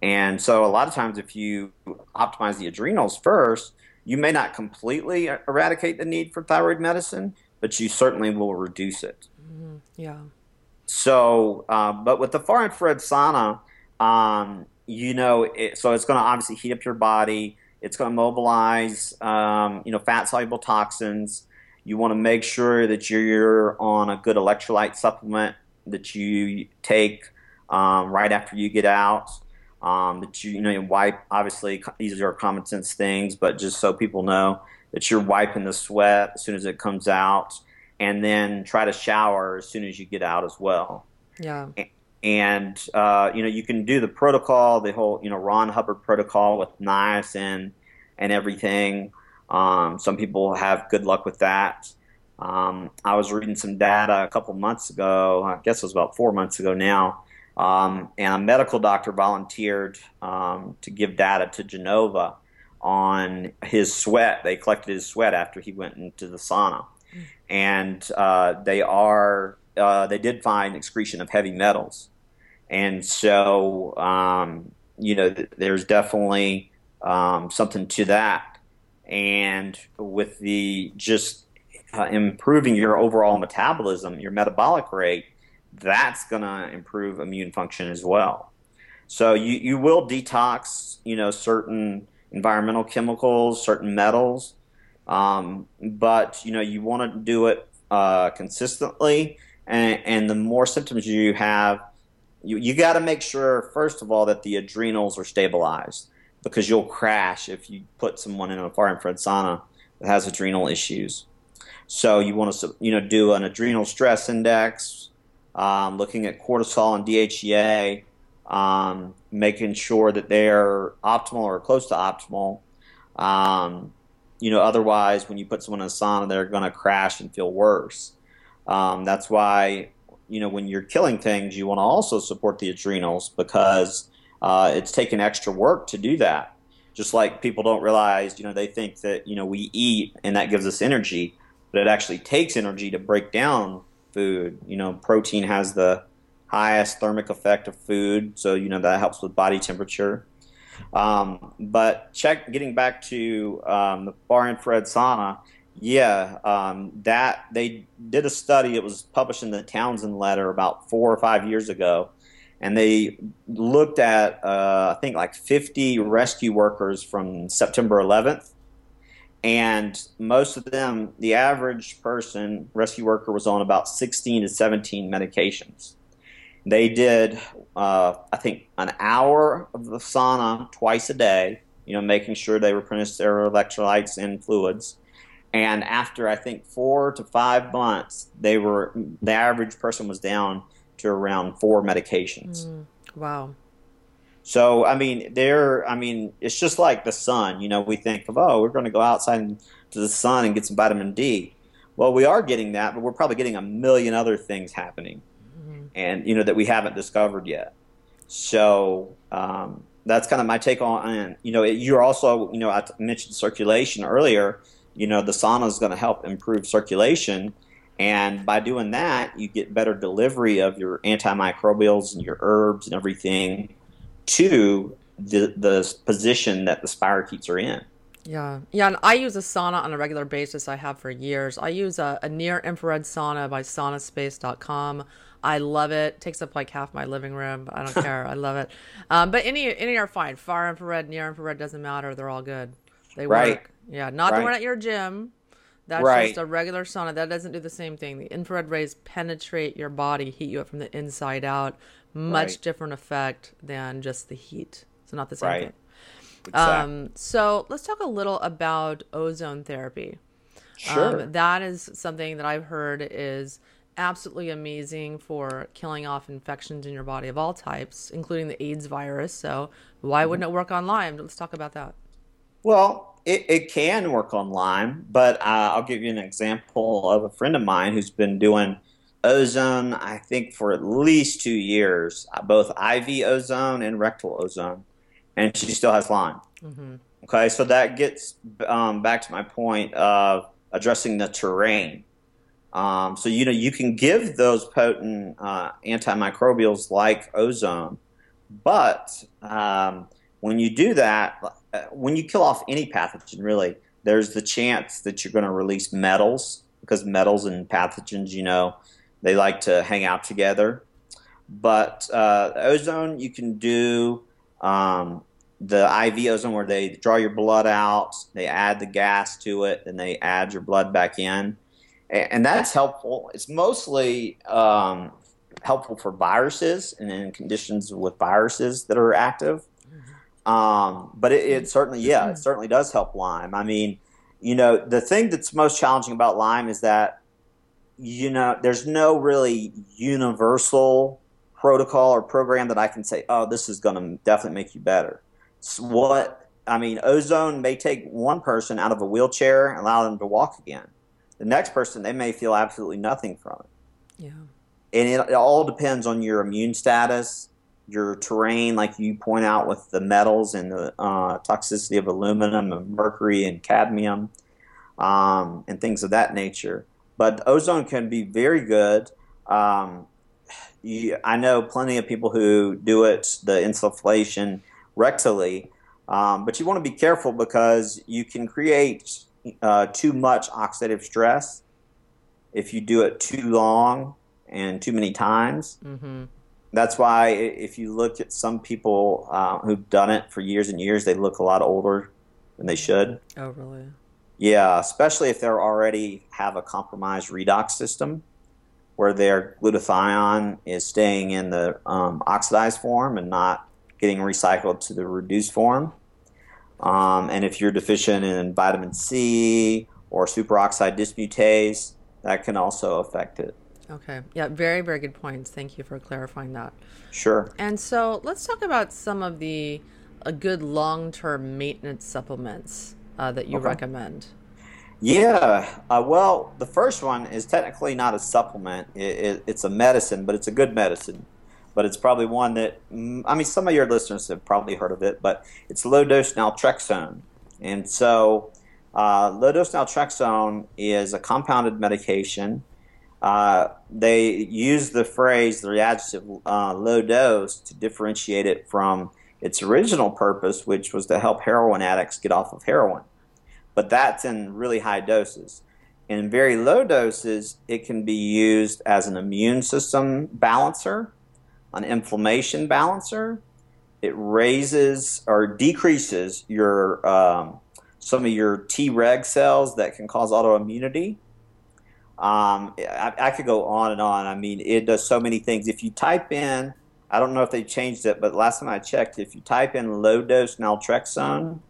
And so, a lot of times, if you optimize the adrenals first, you may not completely eradicate the need for thyroid medicine, but you certainly will reduce it. Mm-hmm. Yeah. So, uh, but with the far infrared sauna, um, you know, it, so it's going to obviously heat up your body. It's going to mobilize, um, you know, fat soluble toxins. You want to make sure that you're on a good electrolyte supplement that you take um, right after you get out. Um, that you, you know, you wipe. Obviously, these are common sense things, but just so people know, that you're wiping the sweat as soon as it comes out, and then try to shower as soon as you get out as well. Yeah. And uh, you know you can do the protocol, the whole you know Ron Hubbard protocol with niacin and everything. Um, some people have good luck with that. Um, I was reading some data a couple months ago. I guess it was about four months ago now. Um, and a medical doctor volunteered um, to give data to Genova on his sweat. They collected his sweat after he went into the sauna. And uh, they are uh, they did find excretion of heavy metals, and so um, you know th- there's definitely um, something to that, and with the just uh, improving your overall metabolism, your metabolic rate that's going to improve immune function as well. So you, you will detox, you know, certain environmental chemicals, certain metals, um, but you know you want to do it uh, consistently. And, and, the more symptoms you have, you, you got to make sure first of all that the adrenals are stabilized because you'll crash if you put someone in a far infrared sauna that has adrenal issues. So you want to you know do an adrenal stress index um, looking at cortisol and DHEA, um, making sure that they're optimal or close to optimal. Um, you know, otherwise, when you put someone in a sauna, they're going to crash and feel worse. Um, that's why, you know, when you're killing things, you want to also support the adrenals because uh, it's taking extra work to do that. Just like people don't realize, you know, they think that, you know, we eat and that gives us energy, but it actually takes energy to break down food. You know, protein has the highest thermic effect of food, so you know that helps with body temperature. Um, but check getting back to um, the far infrared sauna. Yeah, um, that they did a study. It was published in the Townsend letter about four or five years ago, and they looked at uh, I think like 50 rescue workers from September 11th and most of them, the average person, rescue worker, was on about 16 to 17 medications. They did, uh, I think, an hour of the sauna twice a day, you know, making sure they replenished their electrolytes and fluids. And after I think four to five months, they were the average person was down to around four medications. Mm, wow. So I mean, there. I mean, it's just like the sun. You know, we think of oh, we're going to go outside to the sun and get some vitamin D. Well, we are getting that, but we're probably getting a million other things happening. And you know that we haven't discovered yet. So um, that's kind of my take on. And you know, you're also you know I mentioned circulation earlier. You know, the sauna is going to help improve circulation. And by doing that, you get better delivery of your antimicrobials and your herbs and everything to the the position that the spirochetes are in. Yeah, yeah, and I use a sauna on a regular basis. I have for years. I use a, a near infrared sauna by saunaspace.com. I love it. Takes up like half my living room, but I don't care. I love it. Um, but any any are fine. Far infrared, near infrared doesn't matter. They're all good. They right. work. Yeah, not right. the one at your gym. That's right. just a regular sauna. That doesn't do the same thing. The infrared rays penetrate your body, heat you up from the inside out much right. different effect than just the heat. So not the same right. thing. Exactly. Um, so let's talk a little about ozone therapy. Sure. Um, that is something that I've heard is absolutely amazing for killing off infections in your body of all types, including the AIDS virus. So why mm-hmm. wouldn't it work on Lyme? Let's talk about that. Well, it, it can work on Lyme, but uh, I'll give you an example of a friend of mine who's been doing ozone, I think, for at least two years, uh, both IV ozone and rectal ozone, and she still has Lyme. Mm-hmm. Okay, so that gets um, back to my point of addressing the terrain. Um, so you know you can give those potent uh, antimicrobials like ozone, but um, when you do that, uh, when you kill off any pathogen, really, there's the chance that you're going to release metals because metals and pathogens, you know, they like to hang out together. But uh, ozone, you can do um, the IV ozone where they draw your blood out, they add the gas to it, and they add your blood back in. And that's helpful. It's mostly um, helpful for viruses and in conditions with viruses that are active. Um, but it, it, certainly, yeah, it certainly does help Lyme. I mean, you know, the thing that's most challenging about Lyme is that you know, there's no really universal protocol or program that I can say, oh, this is going to definitely make you better. So what I mean, ozone may take one person out of a wheelchair and allow them to walk again. The next person, they may feel absolutely nothing from it. Yeah. and it, it all depends on your immune status, your terrain, like you point out with the metals and the uh, toxicity of aluminum and mercury and cadmium um, and things of that nature. But ozone can be very good. Um, you, I know plenty of people who do it, the insufflation rectally, um, but you want to be careful because you can create uh, too much oxidative stress if you do it too long and too many times. Mm-hmm. That's why if you look at some people uh, who've done it for years and years, they look a lot older than they should. Oh, really? Yeah, especially if they already have a compromised redox system where their glutathione is staying in the um, oxidized form and not getting recycled to the reduced form. Um, and if you're deficient in vitamin C or superoxide dismutase, that can also affect it. Okay. Yeah, very, very good points. Thank you for clarifying that. Sure. And so let's talk about some of the a good long term maintenance supplements uh, that you okay. recommend. Yeah. Uh, well, the first one is technically not a supplement, it, it, it's a medicine, but it's a good medicine. But it's probably one that, mm, I mean, some of your listeners have probably heard of it, but it's low dose naltrexone. And so, uh, low dose naltrexone is a compounded medication uh, they use the phrase, the adjective uh, low dose, to differentiate it from its original purpose, which was to help heroin addicts get off of heroin. But that's in really high doses. In very low doses, it can be used as an immune system balancer, an inflammation balancer. It raises or decreases your um, some of your Treg cells that can cause autoimmunity um, I, I, could go on and on. I mean, it does so many things. If you type in, I don't know if they changed it, but last time I checked, if you type in low dose naltrexone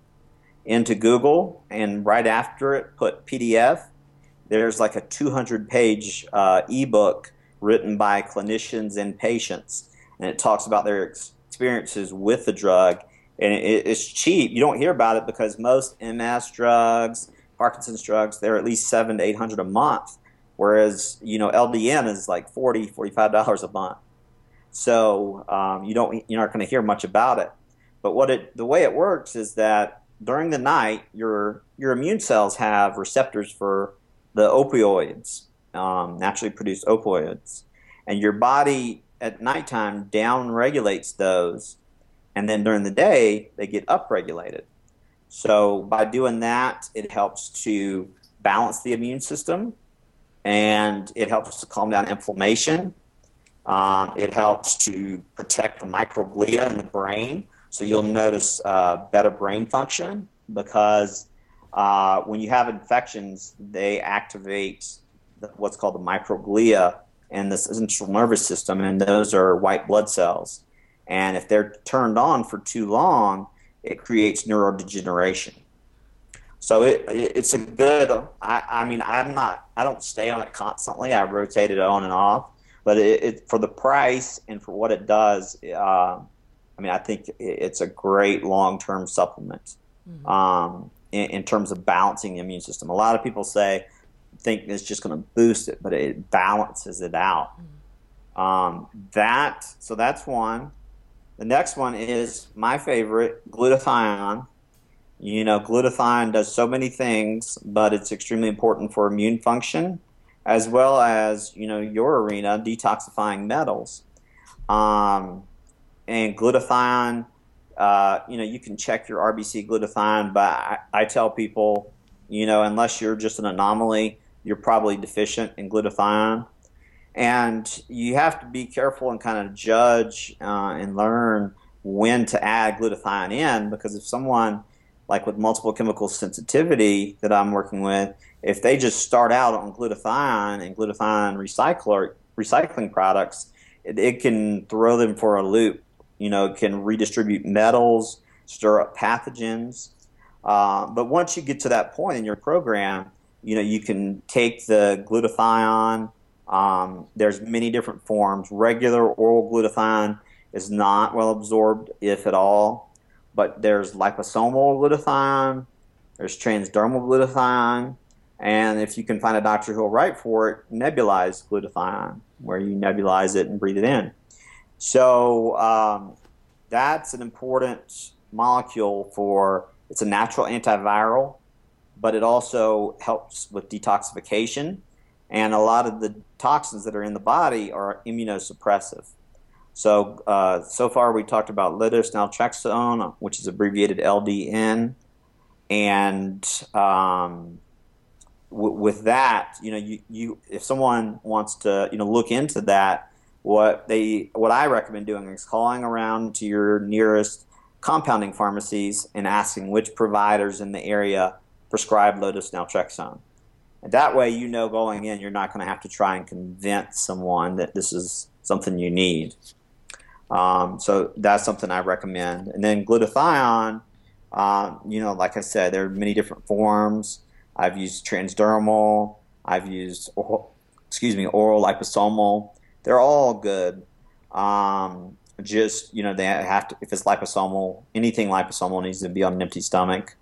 into Google and right after it put PDF, there's like a 200 page uh, ebook written by clinicians and patients. And it talks about their experiences with the drug. And it, it's cheap. You don't hear about it because most MS drugs, Parkinson's drugs, they're at least seven to 800 a month whereas you know LDN is like 40 45 dollars a month so um, you don't you're not going to hear much about it but what it the way it works is that during the night your your immune cells have receptors for the opioids um, naturally produced opioids and your body at nighttime down regulates those and then during the day they get upregulated so by doing that it helps to balance the immune system and it helps to calm down inflammation. Um, it helps to protect the microglia in the brain. So you'll notice uh, better brain function because uh, when you have infections, they activate the, what's called the microglia in the central nervous system, and those are white blood cells. And if they're turned on for too long, it creates neurodegeneration. So it, it's a good. I, I mean, I'm not. I don't stay on it constantly. I rotate it on and off. But it, it for the price and for what it does, uh, I mean, I think it's a great long term supplement mm-hmm. um, in, in, terms of balancing the immune system. A lot of people say think it's just going to boost it, but it balances it out. Mm-hmm. Um, that so that's one. The next one is my favorite, glutathione. You know, glutathione does so many things, but it's extremely important for immune function as well as, you know, your arena, detoxifying metals. Um, and glutathione, uh, you know, you can check your RBC glutathione, but I, I tell people, you know, unless you're just an anomaly, you're probably deficient in glutathione. And you have to be careful and kind of judge uh, and learn when to add glutathione in because if someone like with multiple chemical sensitivity that I'm working with, if they just start out on glutathione and glutathione recycler, recycling products, it, it can throw them for a loop. You know, it can redistribute metals, stir up pathogens. Uh, but once you get to that point in your program, you know, you can take the glutathione. Um, there's many different forms. Regular oral glutathione is not well absorbed, if at all but there's liposomal glutathione, there's transdermal glutathione, and if you can find a doctor who will write for it, nebulized glutathione. where you nebulize it and breathe it in. So um, that's an important molecule for it's a natural antiviral, but it also helps with detoxification. And a lot of the toxins that are in the body are immunosuppressive. So, uh, so far we talked about low dose naltrexone, which is abbreviated LDN. And um, w- with that, you know, you, you, if someone wants to, you know, look into that, what they, what I recommend doing is calling around to your nearest compounding pharmacies and asking which providers in the area prescribe low-dose naltrexone. And that way, you know going in, you're not going to have to try and convince someone that this is something you need. Um, so that's something I recommend. And then glutathione, uh, you know, like I said, there are many different forms. I've used transdermal. I've used, oral, excuse me, oral liposomal. They're all good. Um, just you know, they have to. If it's liposomal, anything liposomal needs to be on an empty stomach.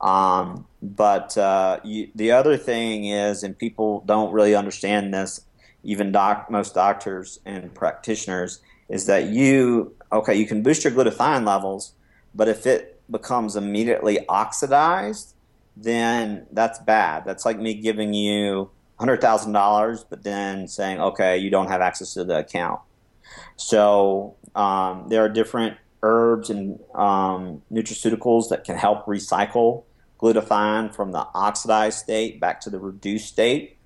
Um, but uh, you, the other thing is, and people don't really understand this, even doc, most doctors and practitioners, is that you okay you can boost your glutathione levels but if it becomes immediately oxidized then that's bad. That's like me giving you $100000 but then saying okay you don't have access to the account. So um, there are different herbs and um, nutraceuticals that can help recycle glutathione from the oxidized state back to the reduced state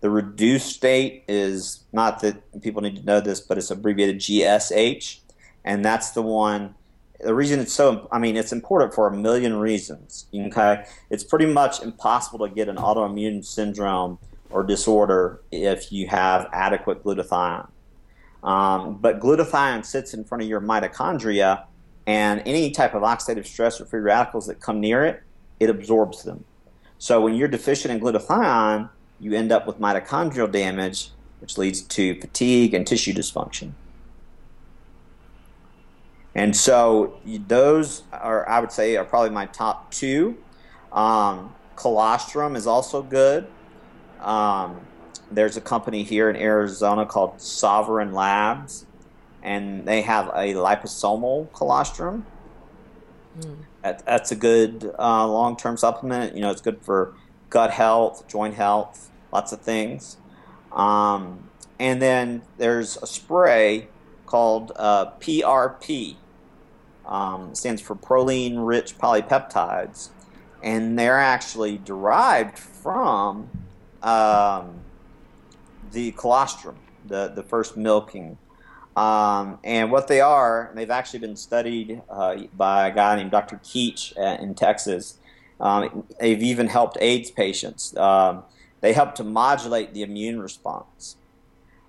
the reduced state is not that people need to know this, but it's abbreviated GSH, and that's the one. The reason it's so, I mean, it's important for a million reasons. Okay, it's pretty much impossible to get an autoimmune syndrome or disorder if you have adequate glutathione. Um, but glutathione sits in front of your mitochondria, and any type of oxidative stress or free radicals that come near it, it absorbs them. So when you're deficient in glutathione, you end up with mitochondrial damage, which leads to fatigue and tissue dysfunction. And so those are, I would say, are probably my top two. Um, colostrum is also good. Um, there's a company here in Arizona called Sovereign Labs, and they have a liposomal colostrum. Mm. That, that's a good uh, long-term supplement. You know, it's good for gut health, joint health, lots of things. Um, and then there's a spray called uh, PRP. Um, stands for proline rich polypeptides. And they're actually derived from um, the colostrum, the, the first milking. Um, and what they are, they've actually been studied uh, by a guy named Dr. Keach uh, in Texas. Um, they've even helped AIDS patients. Um, they help to modulate the immune response.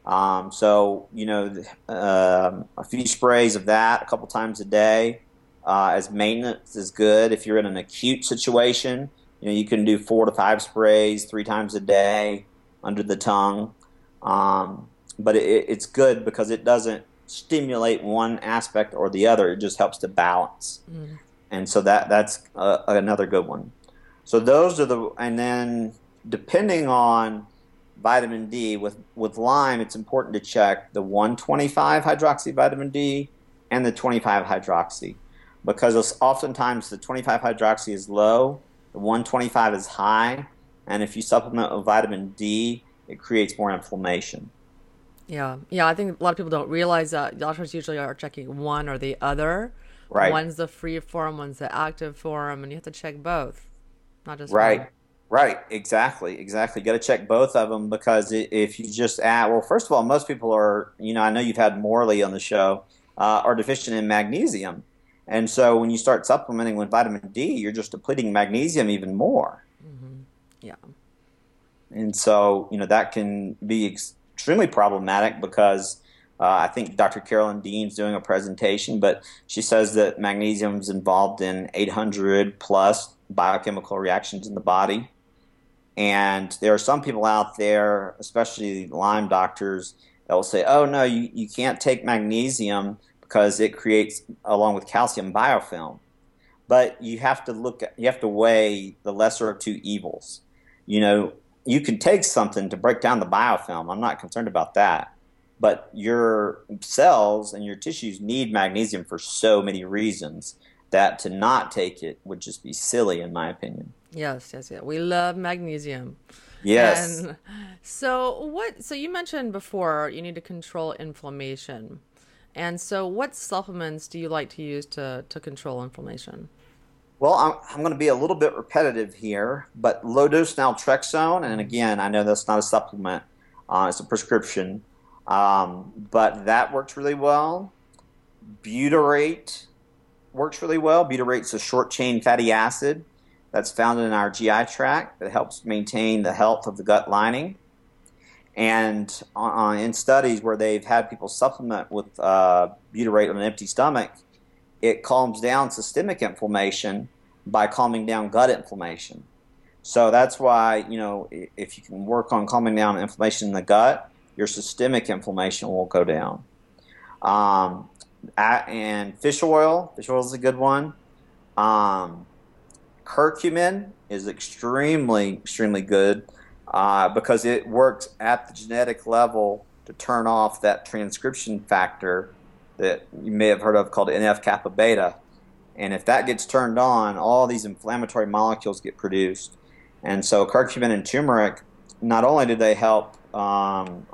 Um, so, you know, uh, a few sprays of that a couple times a day uh, as maintenance is good. If you're in an acute situation, you know, you can do four to five sprays three times a day under the tongue. Um, but it, it's good because it doesn't stimulate one aspect or the other. It just helps to balance. Mm. And so that that's uh, another good one. So those are the, and then depending on vitamin D, with, with Lyme, it's important to check the 125 hydroxy vitamin D and the 25 hydroxy because oftentimes the 25 hydroxy is low, the 125 is high, and if you supplement with vitamin D, it creates more inflammation. Yeah, yeah. I think a lot of people don't realize that doctors usually are checking one or the other. Right. One's the free form, one's the active form, and you have to check both, not just right. One. Right, exactly, exactly. You Got to check both of them because if you just add, well, first of all, most people are, you know, I know you've had Morley on the show, uh, are deficient in magnesium, and so when you start supplementing with vitamin D, you're just depleting magnesium even more. Mm-hmm. Yeah, and so you know that can be extremely problematic because uh, I think Dr. Carolyn Dean's doing a presentation, but she says that magnesium is involved in 800 plus biochemical reactions in the body and there are some people out there, especially Lyme doctors, that will say, oh, no, you, you can't take magnesium because it creates, along with calcium, biofilm. But you have to look at, you have to weigh the lesser of two evils. You know, you can take something to break down the biofilm. I'm not concerned about that. But your cells and your tissues need magnesium for so many reasons that to not take it would just be silly, in my opinion. Yes, yes, yes. We love magnesium. Yes. And so what? So you mentioned before you need to control inflammation, and so what supplements do you like to use to to control inflammation? Well, I'm, I'm going to be a little bit repetitive here, but low dose naltrexone, and again, I know that's not a supplement, uh, it's a prescription, um, but that works really well. Butyrate works really well. Butyrate's a short chain fatty acid that's found in our GI tract that helps maintain the health of the gut lining. And uh, in studies where they've had people supplement with uh, butyrate on an empty stomach, it calms down systemic inflammation by calming down gut inflammation. So that's why, you know, if you can work on calming down inflammation in the gut, your systemic inflammation will go down. Um, and fish oil, fish oil is a good one. Um, curcumin is extremely, extremely good uh, because it works at the genetic level to turn off that transcription factor that you may have heard of called NF kappa beta. And if that gets turned on, all these inflammatory molecules get produced. And so curcumin and turmeric, not only do they help, um,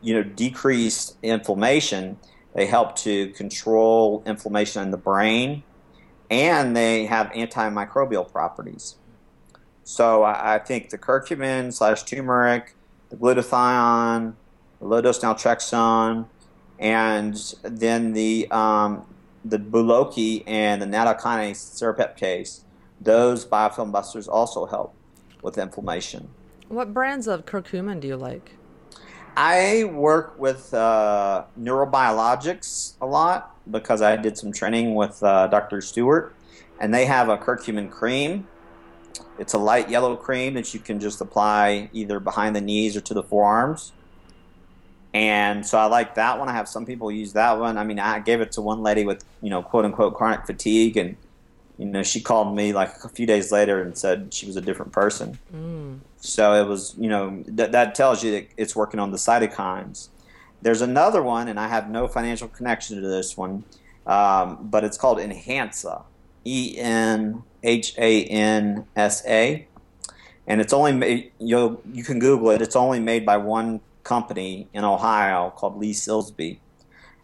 you know, decrease inflammation, they help to control inflammation in the brain, and they have antimicrobial properties. So I, I think the curcumin slash turmeric, the glutathione, the low dose naltrexone, and then the um, the Boluoke and the nattokinase serrapeptase, those biofilm busters also help with inflammation. What brands of curcumin do you like? I work with uh, Neurobiologix a lot because I did some training with uh, Dr. Stewart, and they have a curcumin cream. It's a light yellow cream that you can just apply either behind the knees or to the forearms. And so I like that one. I have some people use that one. I mean, I gave it to one lady with, you know, quote unquote chronic fatigue, and you know, she called me like a few days later and said she was a different person. Mm. So it was, you know, th- that tells you that it's working on the cytokines. There's another one, and I have no financial connection to this one, um, but it's called Enhansa, E N H A N S A, and it's only made. You you can Google it. It's only made by one company in Ohio called Lee Silsby,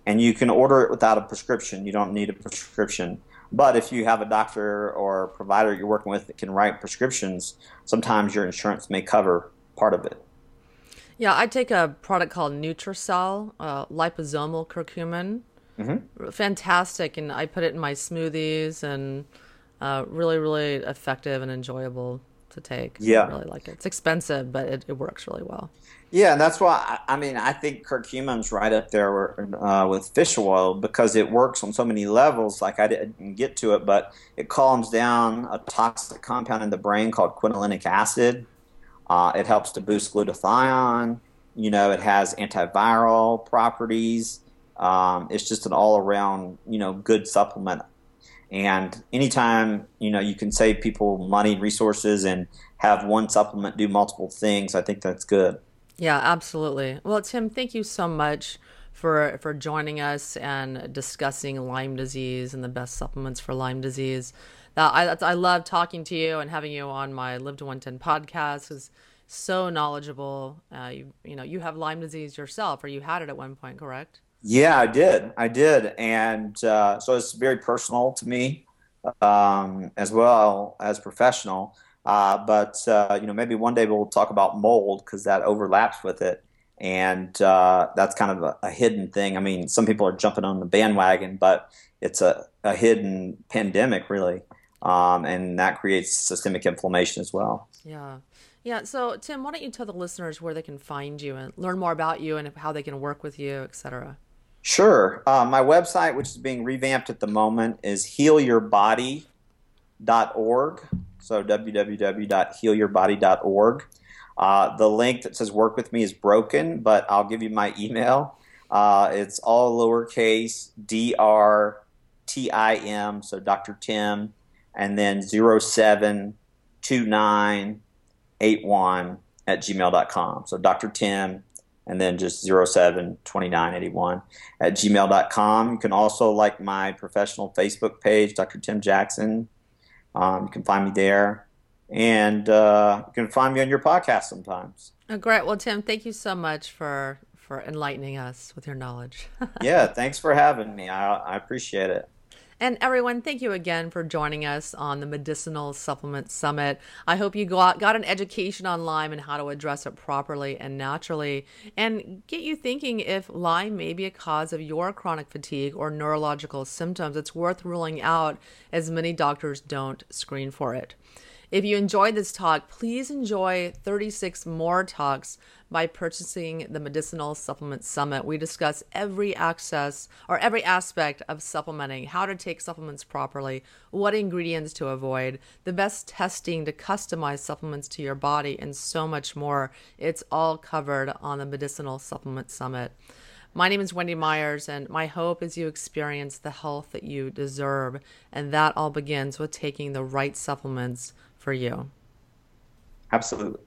and you can order it without a prescription. You don't need a prescription. But if you have a doctor or provider you're working with that can write prescriptions, sometimes your insurance may cover part of it. Yeah, I take a product called Nutricel, uh, liposomal curcumin. Mm-hmm. Fantastic, and I put it in my smoothies, and uh, really, really effective and enjoyable to take. Yeah, I really like it. It's expensive, but it, it works really well. Yeah, and that's why I mean I think curcumin's right up there uh, with fish oil because it works on so many levels. Like I didn't get to it, but it calms down a toxic compound in the brain called quinolinic acid. Uh, it helps to boost glutathione. You know, it has antiviral properties. Um, it's just an all-around, you know, good supplement. And anytime you know you can save people money, resources, and have one supplement do multiple things, I think that's good. Yeah, absolutely. Well, Tim, thank you so much for for joining us and discussing Lyme disease and the best supplements for Lyme disease. That I I love talking to you and having you on my Live to 110 podcast is so knowledgeable. Uh, you you know you have Lyme disease yourself, or you had it at one point, correct? Yeah, I did. I did, and uh, so it's very personal to me um, as well as professional. Uh, but uh, you know, maybe one day we'll talk about mold because that overlaps with it, and uh, that's kind of a, a, hidden thing. I mean, some people are jumping on the bandwagon, but it's a, a hidden pandemic, really, um, and that creates systemic inflammation as well. Yeah. Yeah. So, Tim, why don't you tell the listeners where they can find you and learn more about you and how they can work with you, et cetera? Sure. Uh, my website, which is being revamped at the moment, is healyourbody.org. So www.healyourbody.org. Uh, the link that says work with me is broken, but I'll give you my email. Uh, it's all lowercase D R T I M, so Dr. Tim, and then 072981 at gmail.com. So Dr. Tim and then just 072981 at gmail.com. You can also like my professional Facebook page, Dr. Tim Jackson. Um, you can find me there. And uh, you can find me on your podcast sometimes. Oh, great. Well, Tim, thank you so much for for enlightening us with your knowledge. yeah, thanks for having me. I, I appreciate it. And everyone, thank you again for joining us on the Medicinal Supplement Summit. I hope you got, got an education on Lyme and how to address it properly and naturally, and get you thinking if Lyme may be a cause of your chronic fatigue or neurological symptoms. It's worth ruling out, as many doctors don't screen for it. If you enjoyed this talk, please enjoy 36 more talks by purchasing the Medicinal Supplement Summit. We discuss every access or every aspect of supplementing, how to take supplements properly, what ingredients to avoid, the best testing to customize supplements to your body, and so much more. It's all covered on the Medicinal Supplement Summit. My name is Wendy Myers, and my hope is you experience the health that you deserve. And that all begins with taking the right supplements for you. Absolutely.